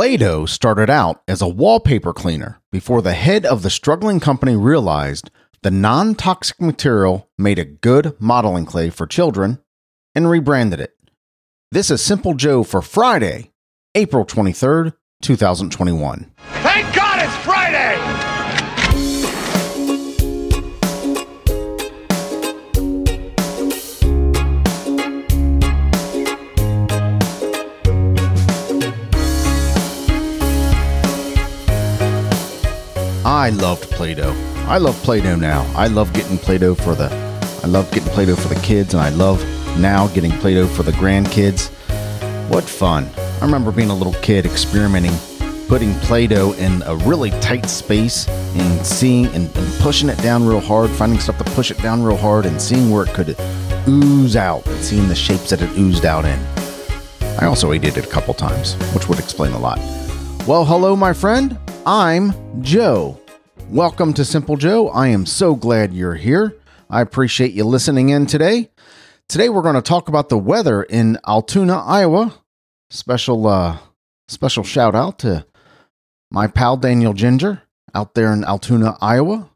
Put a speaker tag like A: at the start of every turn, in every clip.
A: Play Doh started out as a wallpaper cleaner before the head of the struggling company realized the non toxic material made a good modeling clay for children and rebranded it. This is Simple Joe for Friday, April 23rd, 2021.
B: Thank God
A: I loved Play Doh. I love Play Doh now. I love getting Play Doh for the I love getting Play Doh for the kids and I love now getting Play Doh for the grandkids. What fun. I remember being a little kid experimenting putting Play Doh in a really tight space and seeing and, and pushing it down real hard, finding stuff to push it down real hard and seeing where it could ooze out and seeing the shapes that it oozed out in. I also ate it a couple times, which would explain a lot. Well, hello, my friend. I'm Joe. Welcome to Simple Joe. I am so glad you're here. I appreciate you listening in today. Today we're going to talk about the weather in Altoona, Iowa. Special uh special shout out to my pal Daniel Ginger out there in Altoona, Iowa.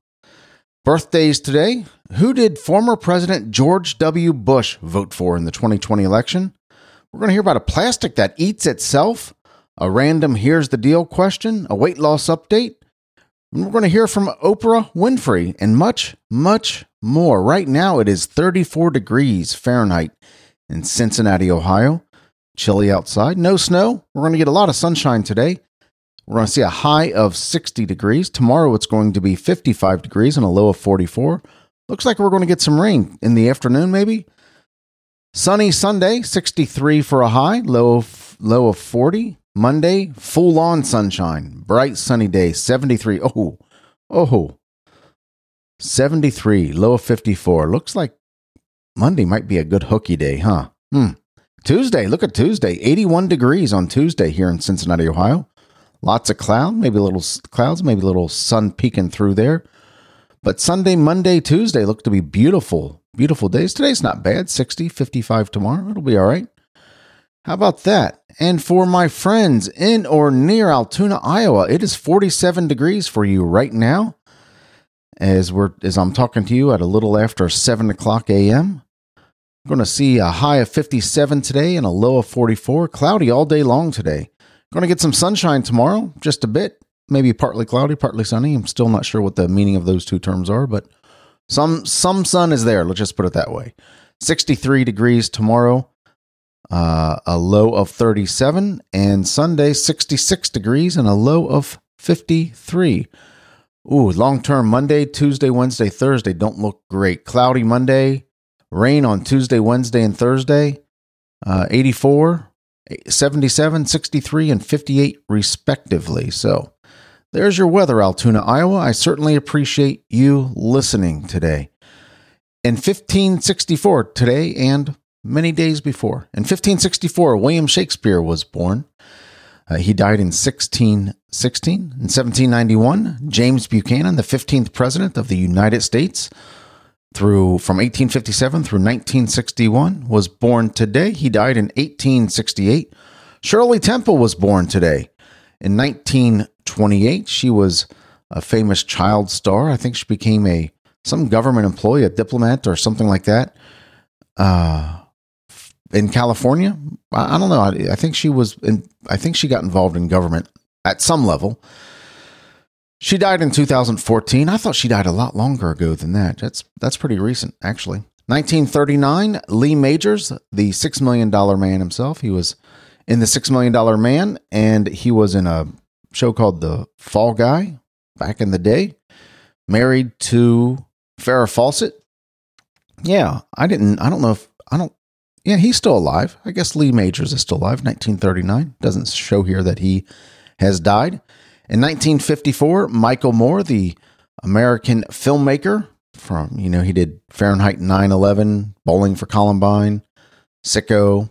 A: Birthdays today. Who did former President George W. Bush vote for in the 2020 election? We're going to hear about a plastic that eats itself, a random here's the deal question, a weight loss update. We're going to hear from Oprah Winfrey and much, much more. Right now it is 34 degrees Fahrenheit in Cincinnati, Ohio. Chilly outside, no snow. We're going to get a lot of sunshine today. We're going to see a high of 60 degrees. Tomorrow it's going to be 55 degrees and a low of 44. Looks like we're going to get some rain in the afternoon, maybe. Sunny Sunday, 63 for a high, low of, low of 40. Monday, full on sunshine, bright sunny day, 73. Oh, oh, 73, low of 54. Looks like Monday might be a good hooky day, huh? Hmm. Tuesday, look at Tuesday, 81 degrees on Tuesday here in Cincinnati, Ohio. Lots of cloud, maybe a little clouds, maybe a little sun peeking through there. But Sunday, Monday, Tuesday look to be beautiful, beautiful days. Today's not bad, 60, 55 tomorrow. It'll be all right. How about that? And for my friends in or near Altoona, Iowa, it is 47 degrees for you right now. As we're as I'm talking to you at a little after 7 o'clock a.m. Going to see a high of 57 today and a low of 44. Cloudy all day long today. Going to get some sunshine tomorrow, just a bit. Maybe partly cloudy, partly sunny. I'm still not sure what the meaning of those two terms are, but some some sun is there. Let's just put it that way. 63 degrees tomorrow uh, a low of 37, and Sunday 66 degrees and a low of 53. Ooh, long term Monday, Tuesday, Wednesday, Thursday don't look great. Cloudy Monday, rain on Tuesday, Wednesday, and Thursday. Uh, 84, 77, 63, and 58 respectively. So there's your weather, Altoona, Iowa. I certainly appreciate you listening today. In 1564, today and many days before. In 1564, William Shakespeare was born. Uh, he died in 1616. In 1791, James Buchanan, the 15th president of the United States, through from 1857 through 1961, was born today. He died in 1868. Shirley Temple was born today. In 1928, she was a famous child star. I think she became a some government employee, a diplomat or something like that. Uh, in California. I, I don't know. I, I think she was in, I think she got involved in government at some level. She died in 2014. I thought she died a lot longer ago than that. That's that's pretty recent, actually. 1939, Lee Majors, the Six Million Dollar Man himself. He was in the Six Million Dollar Man, and he was in a show called The Fall Guy back in the day. Married to Farrah Fawcett. Yeah, I didn't. I don't know if I don't yeah, he's still alive. I guess Lee Majors is still alive. 1939 doesn't show here that he has died. In 1954, Michael Moore, the American filmmaker from you know he did Fahrenheit 9/11, Bowling for Columbine, Sicko,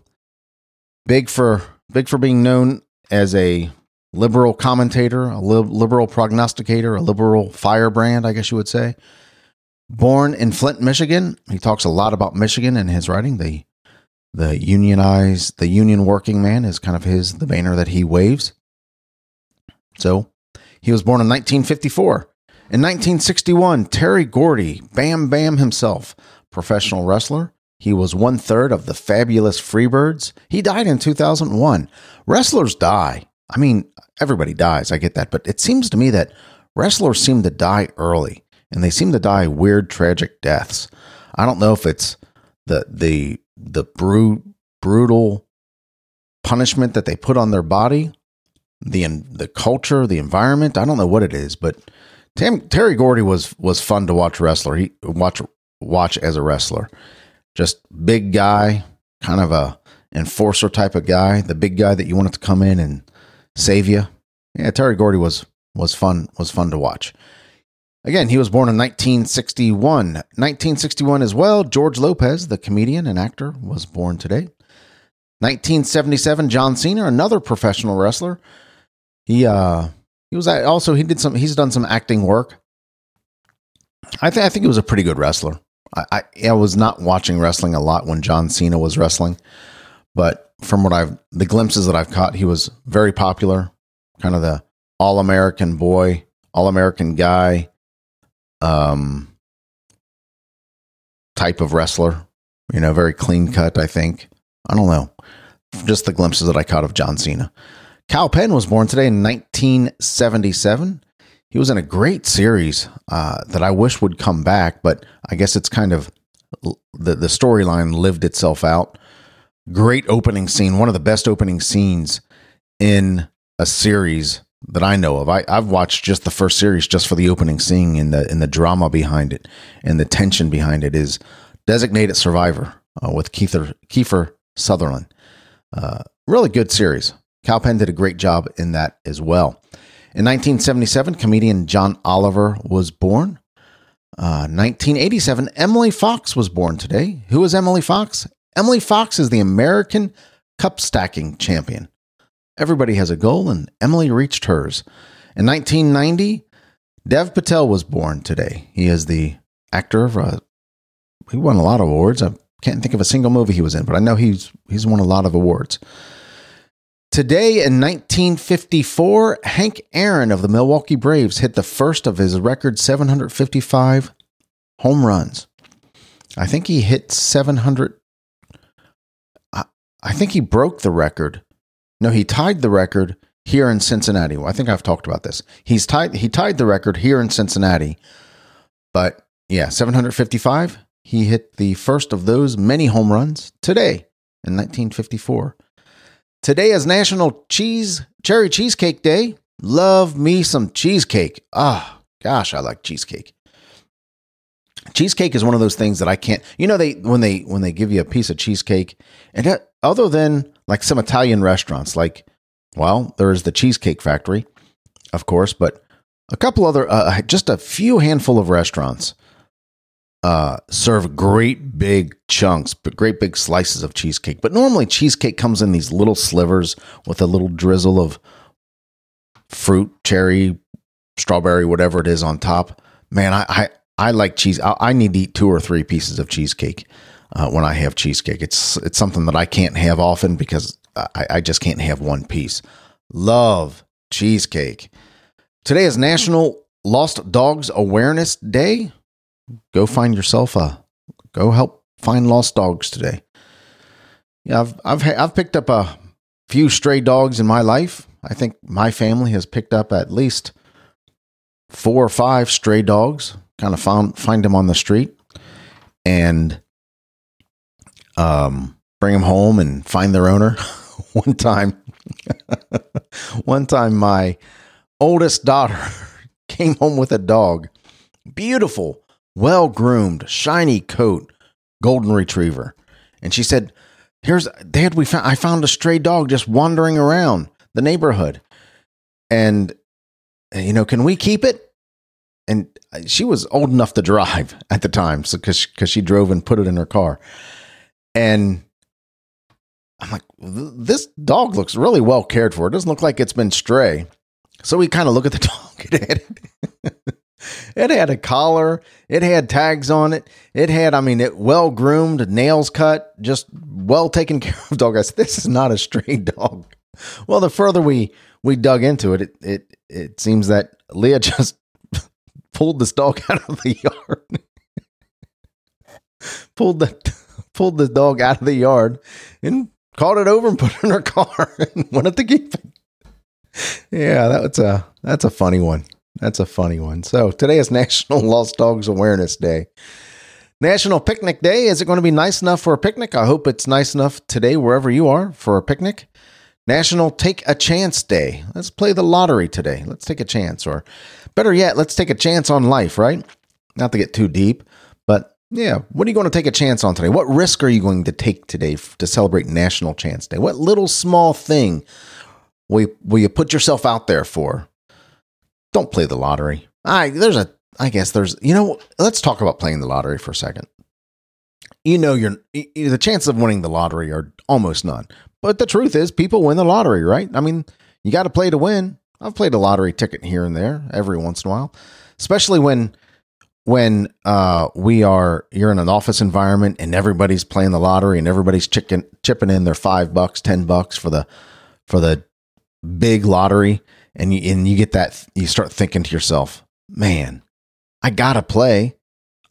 A: big for big for being known as a liberal commentator, a li- liberal prognosticator, a liberal firebrand, I guess you would say. Born in Flint, Michigan, he talks a lot about Michigan in his writing. The the unionized, the union working man is kind of his the banner that he waves. So he was born in 1954. In 1961, Terry Gordy, Bam Bam himself, professional wrestler. He was one third of the fabulous Freebirds. He died in 2001. Wrestlers die. I mean, everybody dies. I get that. But it seems to me that wrestlers seem to die early and they seem to die weird, tragic deaths. I don't know if it's the, the, the brute, brutal punishment that they put on their body, the, the culture, the environment. I don't know what it is, but Tam, Terry Gordy was, was fun to watch wrestler. He watch, watch as a wrestler. Just big guy, kind of a enforcer type of guy, the big guy that you wanted to come in and save you. Yeah, Terry Gordy was was fun was fun to watch. Again, he was born in 1961. 1961 as well. George Lopez, the comedian and actor, was born today. 1977, John Cena, another professional wrestler. He uh he was also he did some he's done some acting work. I think I think he was a pretty good wrestler. I, I I was not watching wrestling a lot when John Cena was wrestling, but from what I've the glimpses that I've caught, he was very popular, kind of the all American boy, all American guy, um, type of wrestler. You know, very clean cut. I think. I don't know. Just the glimpses that I caught of John Cena. Kal Penn was born today in 1977. He was in a great series uh, that I wish would come back, but I guess it's kind of the the storyline lived itself out. Great opening scene, one of the best opening scenes in a series that I know of. I, I've watched just the first series just for the opening scene and the and the drama behind it and the tension behind it is Designated Survivor uh, with Kiefer Kiefer Sutherland. Uh, really good series. Kal Penn did a great job in that as well. In 1977, comedian John Oliver was born. Uh, 1987, Emily Fox was born today. Who is Emily Fox? Emily Fox is the American Cup Stacking Champion. Everybody has a goal, and Emily reached hers. In 1990, Dev Patel was born today. He is the actor of. Uh, he won a lot of awards. I can't think of a single movie he was in, but I know he's he's won a lot of awards. Today in 1954, Hank Aaron of the Milwaukee Braves hit the first of his record 755 home runs. I think he hit 700. I think he broke the record no, he tied the record here in Cincinnati. Well, I think I've talked about this. He's tied he tied the record here in Cincinnati. But yeah, 755. He hit the first of those many home runs today in 1954. Today is National Cheese Cherry Cheesecake Day. Love me some cheesecake. Ah, oh, gosh, I like cheesecake. Cheesecake is one of those things that I can't. You know, they when they when they give you a piece of cheesecake, and that, other than like some Italian restaurants, like, well, there is the Cheesecake Factory, of course, but a couple other, uh, just a few handful of restaurants uh, serve great big chunks, but great big slices of cheesecake. But normally, cheesecake comes in these little slivers with a little drizzle of fruit, cherry, strawberry, whatever it is on top. Man, I I, I like cheese. I, I need to eat two or three pieces of cheesecake uh, when I have cheesecake. It's it's something that I can't have often because I, I just can't have one piece. Love cheesecake. Today is National Lost Dogs Awareness Day. Go find yourself a go help find lost dogs today. Yeah, I've I've I've picked up a few stray dogs in my life. I think my family has picked up at least four or five stray dogs. Kind of found find them on the street, and um, bring them home and find their owner. one time, one time, my oldest daughter came home with a dog, beautiful, well groomed, shiny coat, golden retriever, and she said, "Here's Dad. We found I found a stray dog just wandering around the neighborhood, and you know, can we keep it?" And she was old enough to drive at the time, so because because she drove and put it in her car. And I'm like, this dog looks really well cared for. It doesn't look like it's been stray. So we kind of look at the dog. It had, it had a collar. It had tags on it. It had, I mean, it well groomed, nails cut, just well taken care of dog. I said, this is not a stray dog. well, the further we we dug into it, it it, it seems that Leah just pulled this dog out of the yard. pulled the pulled the dog out of the yard and called it over and put it in her car and wanted to keep it. Yeah, that's a that's a funny one. That's a funny one. So today is National Lost Dogs Awareness Day. National Picnic Day. Is it going to be nice enough for a picnic? I hope it's nice enough today, wherever you are, for a picnic. National Take a Chance Day. Let's play the lottery today. Let's take a chance. Or better yet, let's take a chance on life, right? Not to get too deep, but yeah, what are you going to take a chance on today? What risk are you going to take today to celebrate National Chance Day? What little small thing will you, will you put yourself out there for? Don't play the lottery. I there's a I guess there's, you know, let's talk about playing the lottery for a second. You know, you're the chances of winning the lottery are almost none. But the truth is, people win the lottery, right? I mean, you got to play to win. I've played a lottery ticket here and there every once in a while, especially when when uh, we are you're in an office environment and everybody's playing the lottery and everybody's chicken, chipping in their five bucks, ten bucks for the for the big lottery, and you and you get that you start thinking to yourself, man, I gotta play.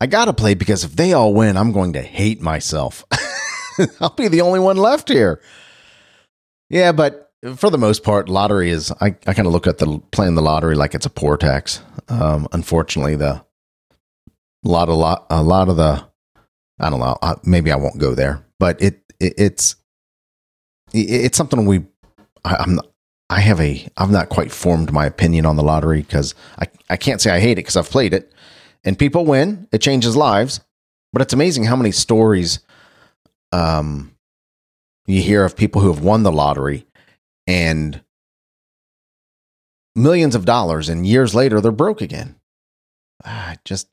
A: I gotta play because if they all win, I'm going to hate myself. I'll be the only one left here. Yeah, but for the most part, lottery is. I, I kind of look at the playing the lottery like it's a poor tax. Um, unfortunately, the a lot of lot a lot of the I don't know. Maybe I won't go there, but it, it it's it, it's something we. I, I'm I have a I've not quite formed my opinion on the lottery because I I can't say I hate it because I've played it and people win. It changes lives, but it's amazing how many stories um you hear of people who have won the lottery and millions of dollars and years later they're broke again. I just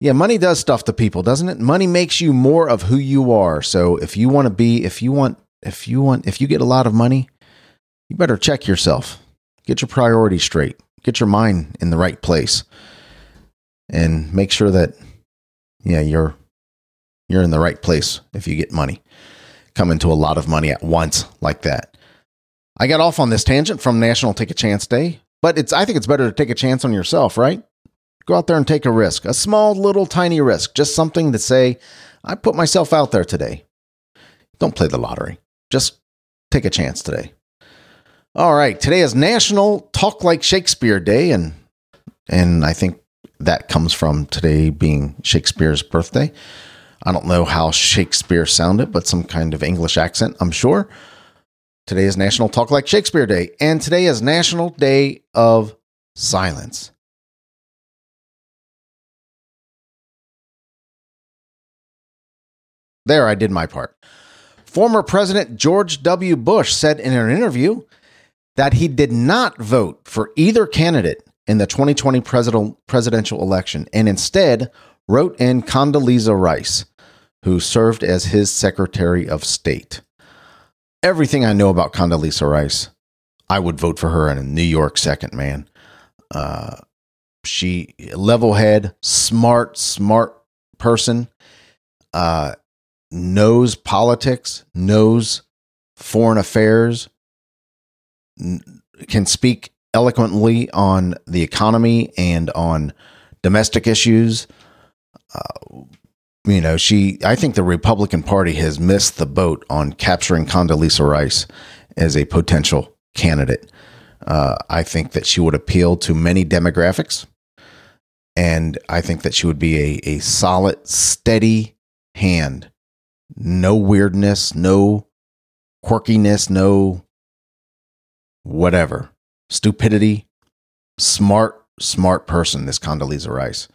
A: yeah, money does stuff to people, doesn't it? Money makes you more of who you are. So if you want to be, if you want, if you want, if you get a lot of money, you better check yourself. Get your priorities straight. Get your mind in the right place. And make sure that yeah, you're you're in the right place if you get money. Come into a lot of money at once like that. I got off on this tangent from National Take a Chance Day, but it's I think it's better to take a chance on yourself, right? Go out there and take a risk, a small little tiny risk, just something to say, I put myself out there today. Don't play the lottery. Just take a chance today. All right, today is National Talk Like Shakespeare Day, and and I think that comes from today being Shakespeare's birthday. I don't know how Shakespeare sounded, but some kind of English accent, I'm sure. Today is National Talk Like Shakespeare Day, and today is National Day of Silence. There, I did my part. Former President George W. Bush said in an interview that he did not vote for either candidate in the 2020 presidential election and instead wrote in Condoleezza Rice, who served as his Secretary of State. Everything I know about Condoleezza Rice, I would vote for her in a New York second, man. Uh, she level head, smart, smart person, uh, knows politics, knows foreign affairs, can speak eloquently on the economy and on domestic issues. Uh, you know, she. I think the Republican Party has missed the boat on capturing Condoleezza Rice as a potential candidate. Uh, I think that she would appeal to many demographics, and I think that she would be a, a solid, steady hand. No weirdness, no quirkiness, no whatever. Stupidity, smart, smart person, this Condoleezza Rice.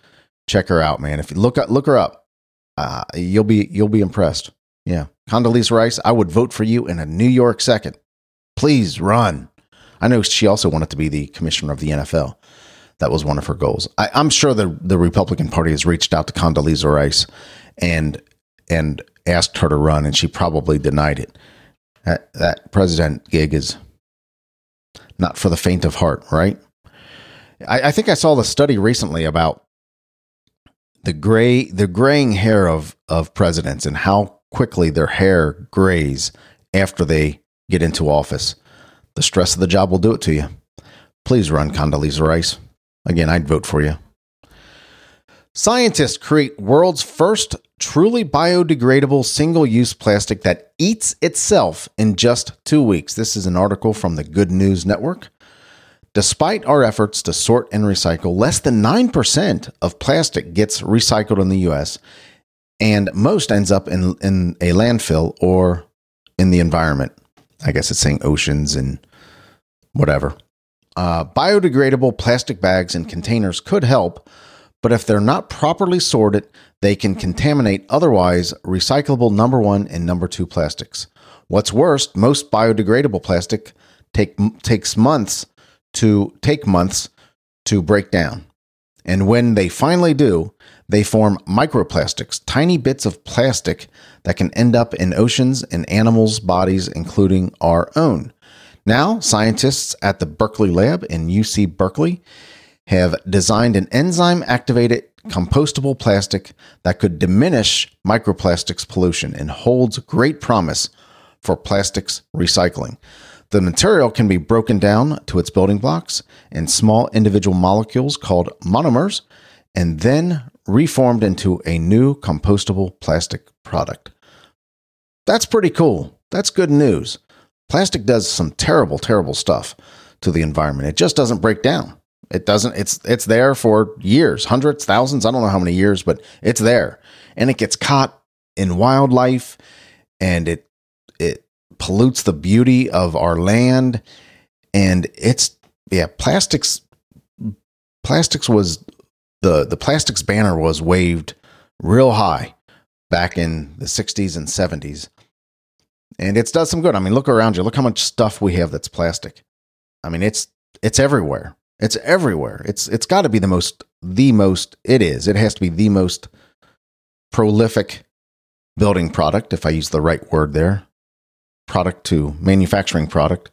A: Check her out, man. If you look look her up, uh, you'll be you'll be impressed. Yeah, Condoleezza Rice. I would vote for you in a New York second. Please run. I know she also wanted to be the commissioner of the NFL. That was one of her goals. I, am sure the the Republican Party has reached out to Condoleezza Rice and and asked her to run, and she probably denied it. That, that president gig is not for the faint of heart, right? I, I think I saw the study recently about the gray the graying hair of of presidents and how quickly their hair grays after they get into office. The stress of the job will do it to you. Please run Condoleezza Rice. Again, I'd vote for you. Scientists create world's first truly biodegradable single use plastic that eats itself in just two weeks. This is an article from the Good News Network. Despite our efforts to sort and recycle, less than 9% of plastic gets recycled in the US, and most ends up in, in a landfill or in the environment. I guess it's saying oceans and whatever. Uh, biodegradable plastic bags and containers could help, but if they're not properly sorted, they can mm-hmm. contaminate otherwise recyclable number one and number two plastics. What's worse, most biodegradable plastic take, takes months to take months to break down. And when they finally do, they form microplastics, tiny bits of plastic that can end up in oceans and animals' bodies, including our own. Now, scientists at the Berkeley Lab in UC Berkeley have designed an enzyme activated compostable plastic that could diminish microplastics pollution and holds great promise for plastics recycling. The material can be broken down to its building blocks and small individual molecules called monomers and then reformed into a new compostable plastic product. That's pretty cool. That's good news. Plastic does some terrible, terrible stuff to the environment. It just doesn't break down. It doesn't. It's it's there for years, hundreds, thousands. I don't know how many years, but it's there, and it gets caught in wildlife, and it it pollutes the beauty of our land, and it's yeah. Plastics plastics was the the plastics banner was waved real high back in the 60s and 70s and it's does some good. I mean, look around you. Look how much stuff we have that's plastic. I mean, it's it's everywhere. It's everywhere. It's it's got to be the most the most it is. It has to be the most prolific building product if I use the right word there. Product to manufacturing product.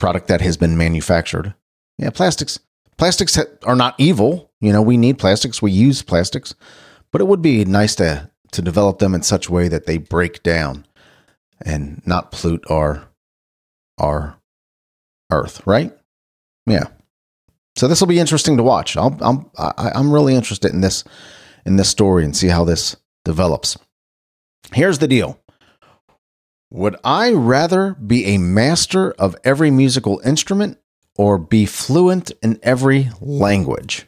A: Product that has been manufactured. Yeah, plastics plastics are not evil. You know, we need plastics. We use plastics. But it would be nice to to develop them in such a way that they break down and not pollute our our earth, right? Yeah. So this will be interesting to watch. I'll, I'm I'm really interested in this in this story and see how this develops. Here's the deal. Would I rather be a master of every musical instrument or be fluent in every language?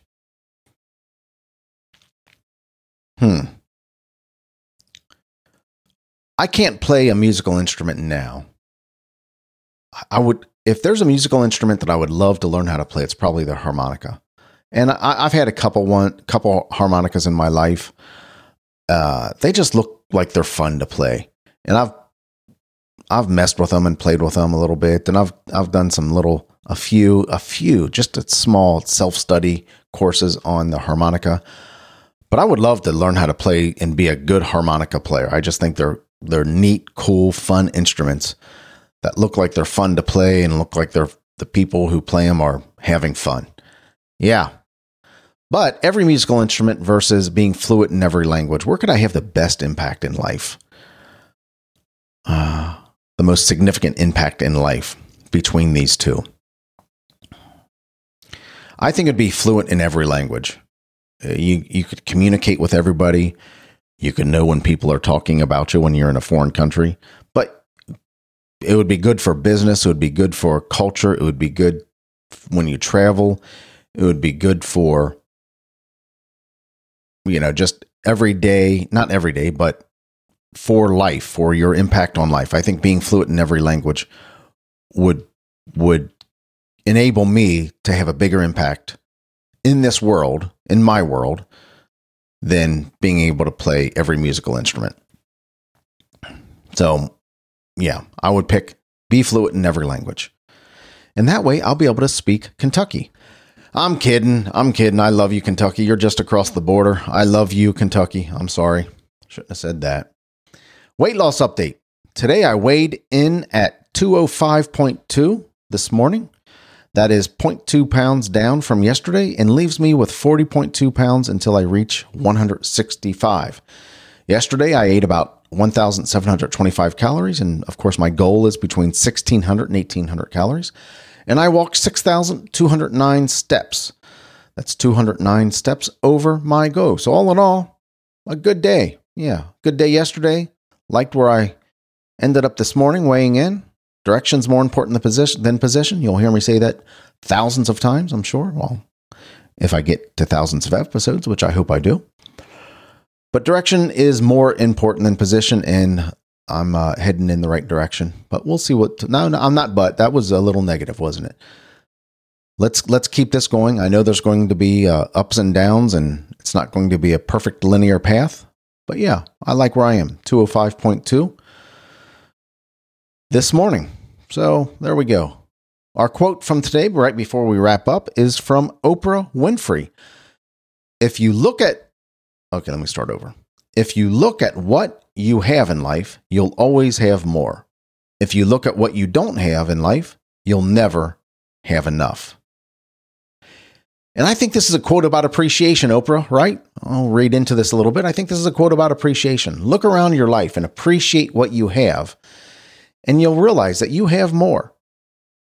A: Hmm. I can't play a musical instrument now. I would, if there's a musical instrument that I would love to learn how to play, it's probably the harmonica. And I, have had a couple one couple harmonicas in my life. Uh, they just look like they're fun to play, and I've I've messed with them and played with them a little bit, and I've I've done some little a few a few just a small self study courses on the harmonica. But I would love to learn how to play and be a good harmonica player. I just think they're they're neat, cool, fun instruments that look like they're fun to play and look like they're the people who play them are having fun. Yeah. But every musical instrument versus being fluent in every language, where could I have the best impact in life? Uh, the most significant impact in life between these two. I think it'd be fluent in every language. Uh, you you could communicate with everybody. You can know when people are talking about you when you're in a foreign country. It would be good for business. It would be good for culture. It would be good when you travel. It would be good for, you know, just every day, not every day, but for life, for your impact on life. I think being fluent in every language would would enable me to have a bigger impact in this world, in my world, than being able to play every musical instrument. So, yeah, I would pick be fluent in every language. And that way I'll be able to speak Kentucky. I'm kidding. I'm kidding. I love you, Kentucky. You're just across the border. I love you, Kentucky. I'm sorry. Shouldn't have said that. Weight loss update. Today I weighed in at 205.2 this morning. That is 0.2 pounds down from yesterday and leaves me with 40.2 pounds until I reach 165. Yesterday, I ate about 1,725 calories. And of course, my goal is between 1,600 and 1,800 calories. And I walk 6,209 steps. That's 209 steps over my goal. So, all in all, a good day. Yeah, good day yesterday. Liked where I ended up this morning weighing in. Direction's more important than position. Than position. You'll hear me say that thousands of times, I'm sure. Well, if I get to thousands of episodes, which I hope I do. But direction is more important than position, and I'm uh, heading in the right direction. But we'll see what. No, no, I'm not. But that was a little negative, wasn't it? Let's let's keep this going. I know there's going to be uh, ups and downs, and it's not going to be a perfect linear path. But yeah, I like where I am. 205.2 this morning. So there we go. Our quote from today, right before we wrap up, is from Oprah Winfrey. If you look at Okay, let me start over. If you look at what you have in life, you'll always have more. If you look at what you don't have in life, you'll never have enough. And I think this is a quote about appreciation, Oprah, right? I'll read into this a little bit. I think this is a quote about appreciation. Look around your life and appreciate what you have, and you'll realize that you have more.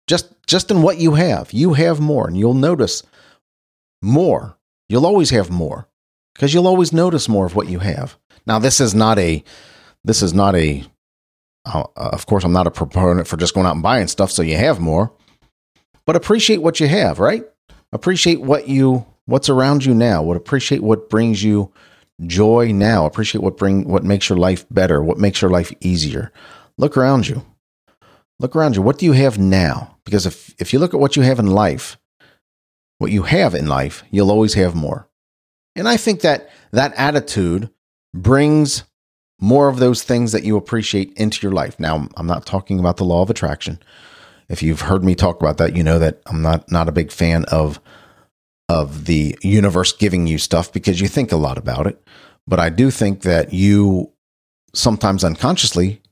A: Just just in what you have, you have more, and you'll notice more. You'll always have more because you'll always notice more of what you have. Now, this is not a, this is not a, uh, of course, I'm not a proponent for just going out and buying stuff so you have more, but appreciate what you have, right? Appreciate what you, what's around you now. What appreciate what brings you joy now. Appreciate what bring, what makes your life better. What makes your life easier. Look around you. Look around you. What do you have now? Because if, if you look at what you have in life, what you have in life, you'll always have more. And I think that that attitude brings more of those things that you appreciate into your life. Now, I'm not talking about the law of attraction. If you've heard me talk about that, you know that I'm not not a big fan of of the universe giving you stuff because you think a lot about it. But I do think that you sometimes unconsciously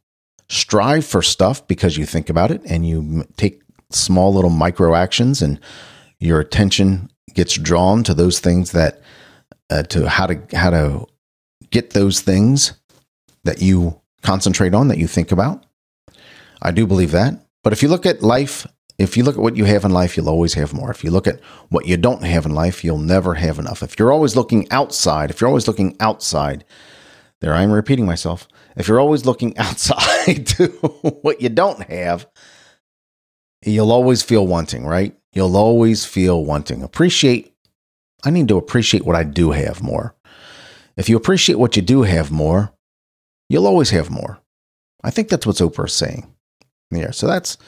A: strive for stuff because you think about it and you take small little micro actions and your attention gets drawn to those things that uh, to how to how to get those things that you concentrate on that you think about. I do believe that. But if you look at life, if you look at what you have in life, you'll always have more. If you look at what you don't have in life, you'll never have enough. If you're always looking outside, if you're always looking outside, there I am repeating myself. If you're always looking outside to what you don't have, you'll always feel wanting, right? You'll always feel wanting. Appreciate I need to appreciate what I do have more. If you appreciate what you do have more, you'll always have more. I think that's what Oprah's saying. Yeah, so that's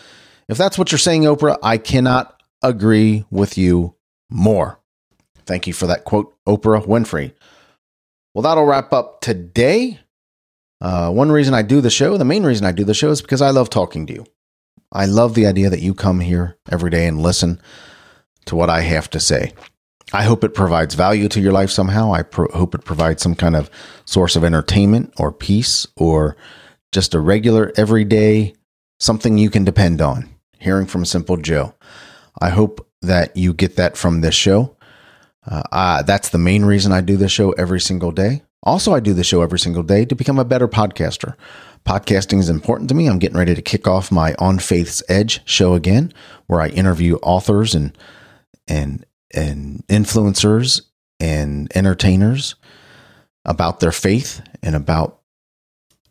A: if that's what you're saying, Oprah, I cannot agree with you more. Thank you for that quote, Oprah Winfrey. Well, that'll wrap up today. Uh, one reason I do the show, the main reason I do the show is because I love talking to you. I love the idea that you come here every day and listen to what I have to say. I hope it provides value to your life somehow. I pro- hope it provides some kind of source of entertainment or peace or just a regular, everyday, something you can depend on. Hearing from Simple Joe. I hope that you get that from this show. Uh, uh, that's the main reason I do this show every single day. Also, I do the show every single day to become a better podcaster. Podcasting is important to me. I'm getting ready to kick off my On Faith's Edge show again, where I interview authors and and and influencers and entertainers about their faith and about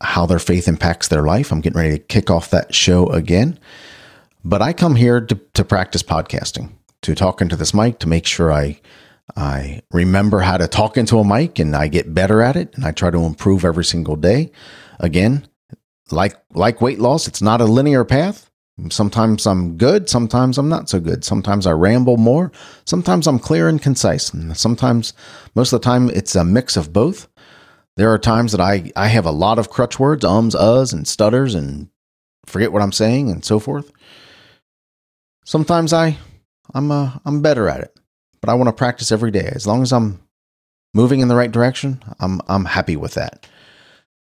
A: how their faith impacts their life. I'm getting ready to kick off that show again. But I come here to, to practice podcasting, to talk into this mic, to make sure I I remember how to talk into a mic and I get better at it and I try to improve every single day. Again, like like weight loss, it's not a linear path. Sometimes I'm good, sometimes I'm not so good. Sometimes I ramble more, sometimes I'm clear and concise. And sometimes, most of the time, it's a mix of both. There are times that I, I have a lot of crutch words, ums, uhs, and stutters, and forget what I'm saying, and so forth. Sometimes I, I'm, uh, I'm better at it, but I want to practice every day. As long as I'm moving in the right direction, I'm, I'm happy with that.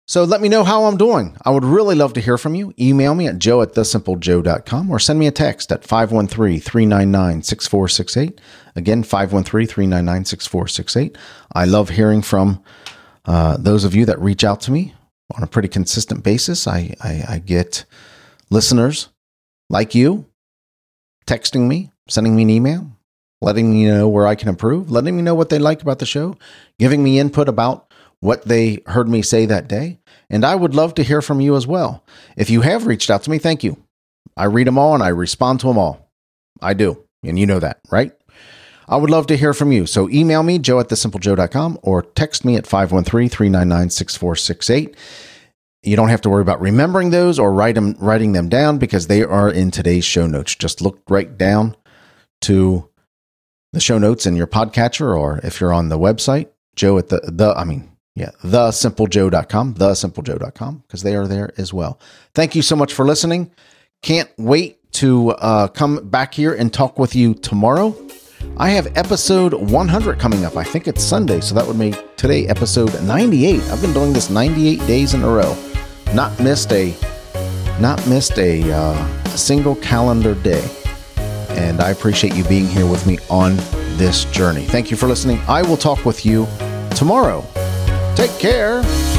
A: So let me know how I'm doing. I would really love to hear from you. Email me at joe at thesimplejoe.com or send me a text at 513 399 6468. Again, 513 399 6468. I love hearing from uh, those of you that reach out to me on a pretty consistent basis. I, I, I get listeners like you texting me, sending me an email, letting me know where I can improve, letting me know what they like about the show, giving me input about what they heard me say that day. And I would love to hear from you as well. If you have reached out to me, thank you. I read them all and I respond to them all. I do. And you know that, right? I would love to hear from you. So email me, joe at thesimplejoe.com, or text me at 513 399 6468. You don't have to worry about remembering those or write them, writing them down because they are in today's show notes. Just look right down to the show notes in your podcatcher, or if you're on the website, joe at the, the I mean, yeah, thesimplejoe.com, thesimplejoe.com, because they are there as well. Thank you so much for listening. Can't wait to uh, come back here and talk with you tomorrow. I have episode 100 coming up. I think it's Sunday, so that would make today episode 98. I've been doing this 98 days in a row. Not missed a not missed a, uh, a single calendar day. And I appreciate you being here with me on this journey. Thank you for listening. I will talk with you tomorrow. Take care.